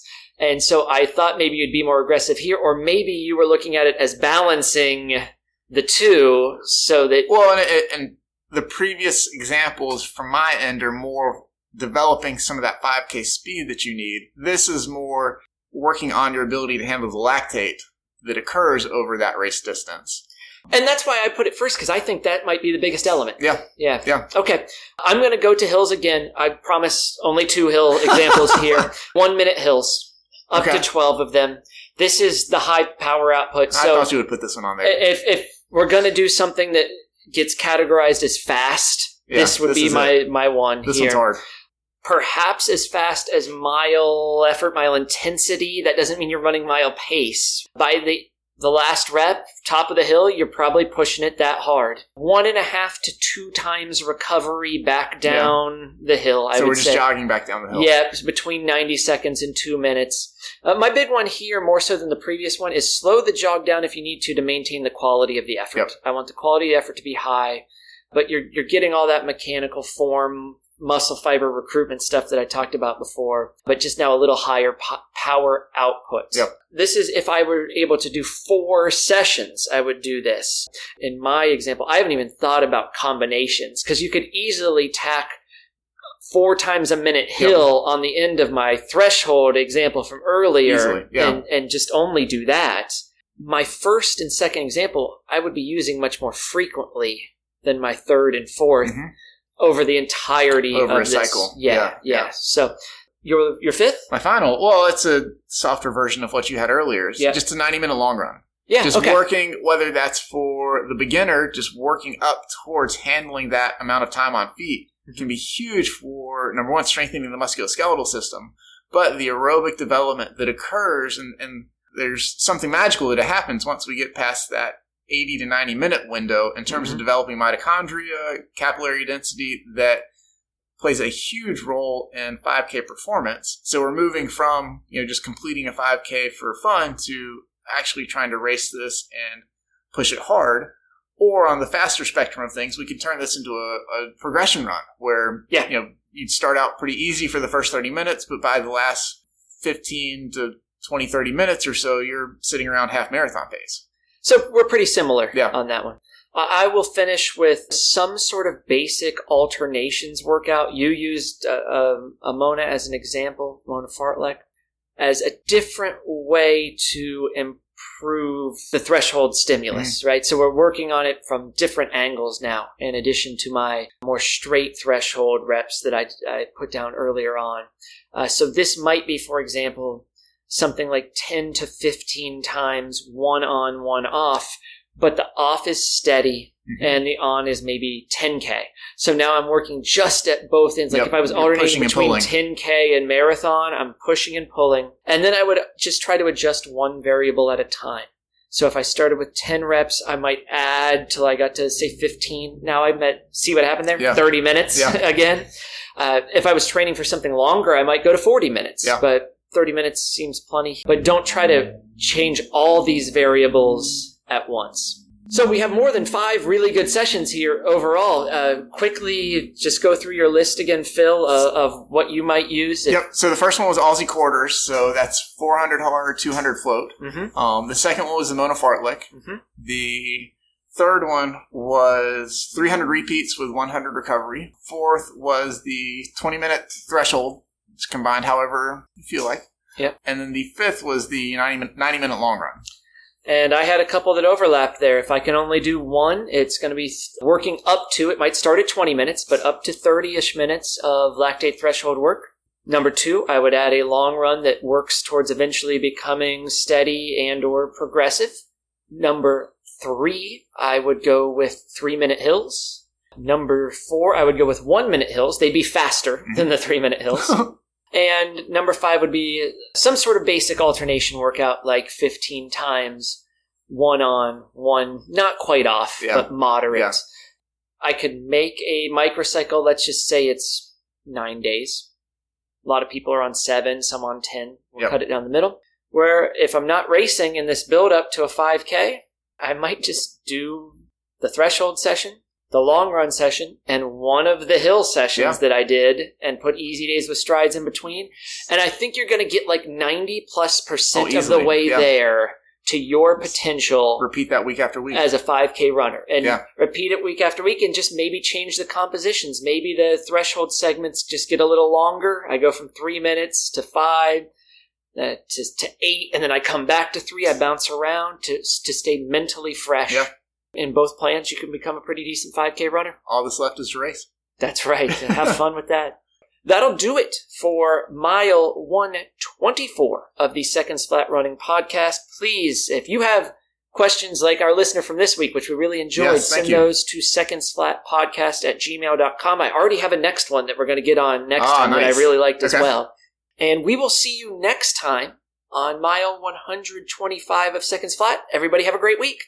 And so I thought maybe you'd be more aggressive here, or maybe you were looking at it as balancing the two so that Well, and, and the previous examples from my end are more developing some of that 5K speed that you need. This is more working on your ability to handle the lactate that occurs over that race distance. And that's why I put it first because I think that might be the biggest element. Yeah. Yeah. Yeah. Okay. I'm going to go to hills again. I promise only two hill examples here. One minute hills, up Okay. to 12 of them. This is the high power output. I So thought you would put this one on there. if, if we're going to do something that gets categorized as fast, Yeah, this would this be my, my one this here. one's hard. Perhaps as fast as mile effort, mile intensity. That doesn't mean you're running mile pace. By the The last rep, top of the hill, you're probably pushing it that hard. One and a half to two times recovery back down the hill. I so would we're just say. jogging back down the hill. Yeah, between 90 seconds and two minutes. Uh, my big one here, more so than the previous one, is slow the jog down if you need to to maintain the quality of the effort. Yep. I want the quality of the effort to be high, but you're you're getting all that mechanical form, muscle fiber recruitment stuff that I talked about before, but just now a little higher po- power output. Yep. This is if I were able to do four sessions, I would do this. In my example, I haven't even thought about combinations because you could easily tack four times a minute hill on the end of my threshold example from earlier Easily, yeah. and, and just only do that. My first and second example, I would be using much more frequently than my third and 4th Mhm. Over the entirety Over of a this. cycle. Yeah, Yeah, yeah, yeah. So your your fifth? My final, well, it's a softer version of what you had earlier. It's Yeah. just a 90 minute long run. Yeah, just okay. working, whether that's for the beginner, just working up towards handling that amount of time on feet Mm-hmm. can be huge for number one, strengthening the musculoskeletal system, but the aerobic development that occurs and, and there's something magical that happens once we get past that 80 to 90 minute window in terms Mm-hmm. of developing mitochondria, capillary density that plays a huge role in 5K performance. So we're moving from, you know, just completing a 5K for fun to actually trying to race this and push it hard. Or on the faster spectrum of things, we could turn this into a, a progression run where, Yeah. you know, you'd start out pretty easy for the first 30 minutes, but by the last 15 to 20, 30 minutes or so, you're sitting around half marathon pace. So we're pretty similar Yeah. on that one. I will finish with some sort of basic alternations workout. You used uh, um, a Mona as an example, Mona Fartlek, as a different way to improve the threshold stimulus, Mm-hmm. right? So we're working on it from different angles now, in addition to my more straight threshold reps that I, I put down earlier on. Uh, so this might be, for example, something like 10 to 15 times one on, one off, but the off is steady Mm-hmm. and the on is maybe 10K. So now I'm working just at both ends. Like Yep. if I was You're alternating between 10K and marathon, I'm pushing and pulling. And then I would just try to adjust one variable at a time. So if I started with 10 reps, I might add till I got to say 15. Now I'm at, see what happened there? Yeah. 30 minutes Yeah. again. Uh, if I was training for something longer, I might go to 40 minutes. Yeah. But 30 minutes seems plenty. But don't try to change all these variables at once. So we have more than five really good sessions here overall. Uh, quickly, just go through your list again, Phil, uh, of what you might use. If- Yep. So the first one was Aussie quarters. So that's 400 hard, 200 float. Mhm. Um, the second one was the Mona Fartlek. Mhm. The third one was 300 repeats with 100 recovery. Fourth was the 20 minute threshold, just combined however you feel like. Yep. And then the fifth was the 90 minute, 90 minute long run. And I had a couple that overlapped there. If I can only do one, it's going to be working up to, it might start at 20 minutes, but up to 30 ish minutes of lactate threshold work. Number two, I would add a long run that works towards eventually becoming steady and or progressive. Number three, I would go with three minute hills. Number four, I would go with one minute hills. They'd be faster mm-hmm. than the three minute hills. And number five would be some sort of basic alternation workout, like 15 times, one on, one not quite off, Yeah. but moderate. Yeah. I could make a microcycle, let's just say it's nine days. A lot of people are on seven, some on 10. We'll Yep. cut it down the middle. Where if I'm not racing in this build up to a 5K, I might just do the threshold session, the long run session, and one of the hill sessions Yeah. that I did and put easy days with strides in between. And I think you're going to get like 90 plus percent Oh, of the way yeah. there to your potential Repeat that week after week. as a 5K runner and Yeah. repeat it week after week and just maybe change the compositions. Maybe the threshold segments just get a little longer. I go from three minutes to five. Uh, to, to eight, and then I come back to three. I bounce around to to stay mentally fresh. In both plans, you can become a pretty decent 5K runner. All that's left is to race. That's right. Have fun with that. That'll do it for mile 124 of the Seconds Flat Running podcast. Please, if you have questions like our listener from this week, which we really enjoyed, Yes, send you. those to secondsflatpodcast at gmail.com. I already have a next one that we're going to get on next Ah, time that. I really liked as well. And we will see you next time on mile 125 of Seconds Flat. Everybody have a great week.